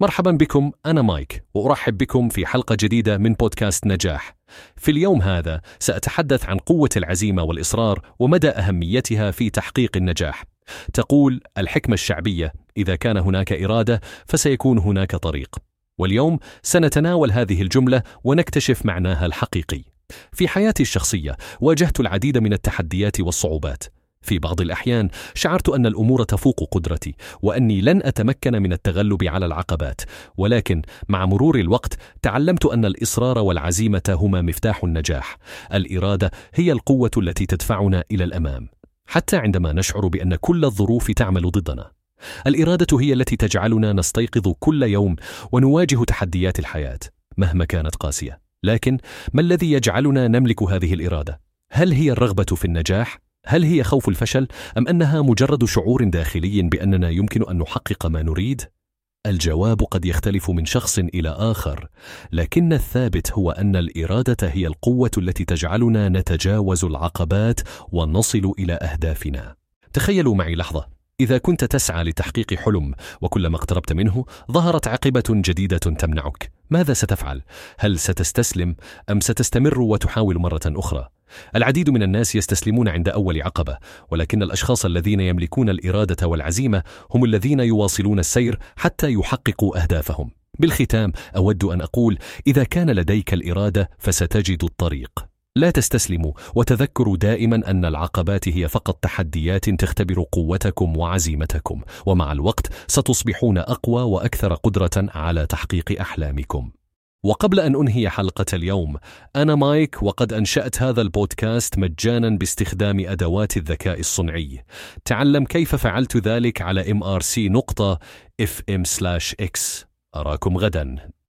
مرحبا بكم أنا مايك وأرحب بكم في حلقة جديدة من بودكاست نجاح. في اليوم هذا سأتحدث عن قوة العزيمة والإصرار ومدى أهميتها في تحقيق النجاح. تقول الحكمة الشعبية: إذا كان هناك إرادة فسيكون هناك طريق. واليوم سنتناول هذه الجملة ونكتشف معناها الحقيقي. في حياتي الشخصية واجهت العديد من التحديات والصعوبات. في بعض الأحيان شعرت أن الأمور تفوق قدرتي وأني لن أتمكن من التغلب على العقبات ولكن مع مرور الوقت تعلمت أن الإصرار والعزيمة هما مفتاح النجاح الإرادة هي القوة التي تدفعنا إلى الأمام حتى عندما نشعر بأن كل الظروف تعمل ضدنا الإرادة هي التي تجعلنا نستيقظ كل يوم ونواجه تحديات الحياة مهما كانت قاسية لكن ما الذي يجعلنا نملك هذه الإرادة؟ هل هي الرغبة في النجاح؟ هل هي خوف الفشل أم أنها مجرد شعور داخلي بأننا يمكن أن نحقق ما نريد الجواب قد يختلف من شخص إلى آخر لكن الثابت هو أن الإرادة هي القوة التي تجعلنا نتجاوز العقبات ونصل إلى أهدافنا تخيلوا معي لحظة إذا كنت تسعى لتحقيق حلم وكلما اقتربت منه ظهرت عقبة جديدة تمنعك، ماذا ستفعل؟ هل ستستسلم أم ستستمر وتحاول مرة أخرى؟ العديد من الناس يستسلمون عند أول عقبة، ولكن الأشخاص الذين يملكون الإرادة والعزيمة هم الذين يواصلون السير حتى يحققوا أهدافهم. بالختام أود أن أقول: إذا كان لديك الإرادة فستجد الطريق. لا تستسلموا وتذكروا دائما أن العقبات هي فقط تحديات تختبر قوتكم وعزيمتكم ومع الوقت ستصبحون أقوى وأكثر قدرة على تحقيق أحلامكم وقبل أن أنهي حلقة اليوم أنا مايك وقد أنشأت هذا البودكاست مجانا باستخدام أدوات الذكاء الصنعي. تعلم كيف فعلت ذلك على mrc نقطة fm أراكم غدا.